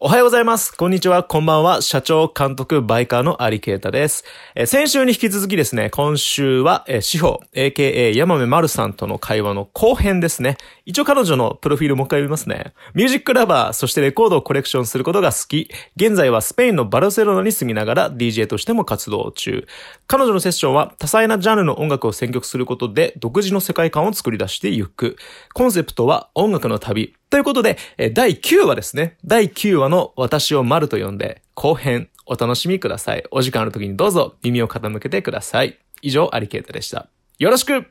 おはようございます。こんにちは。こんばんは。社長、監督、バイカーのアリケータです。え先週に引き続きですね、今週は、え司法、AKA 山目丸さんとの会話の後編ですね。一応彼女のプロフィールもう一回読みますね。ミュージックラバー、そしてレコードをコレクションすることが好き。現在はスペインのバルセロナに住みながら DJ としても活動中。彼女のセッションは多彩なジャンルの音楽を選曲することで独自の世界観を作り出していく。コンセプトは音楽の旅。ということで、第9話ですね。第9話の私を丸と呼んで、後編お楽しみください。お時間ある時にどうぞ耳を傾けてください。以上、アリケータでした。よろしく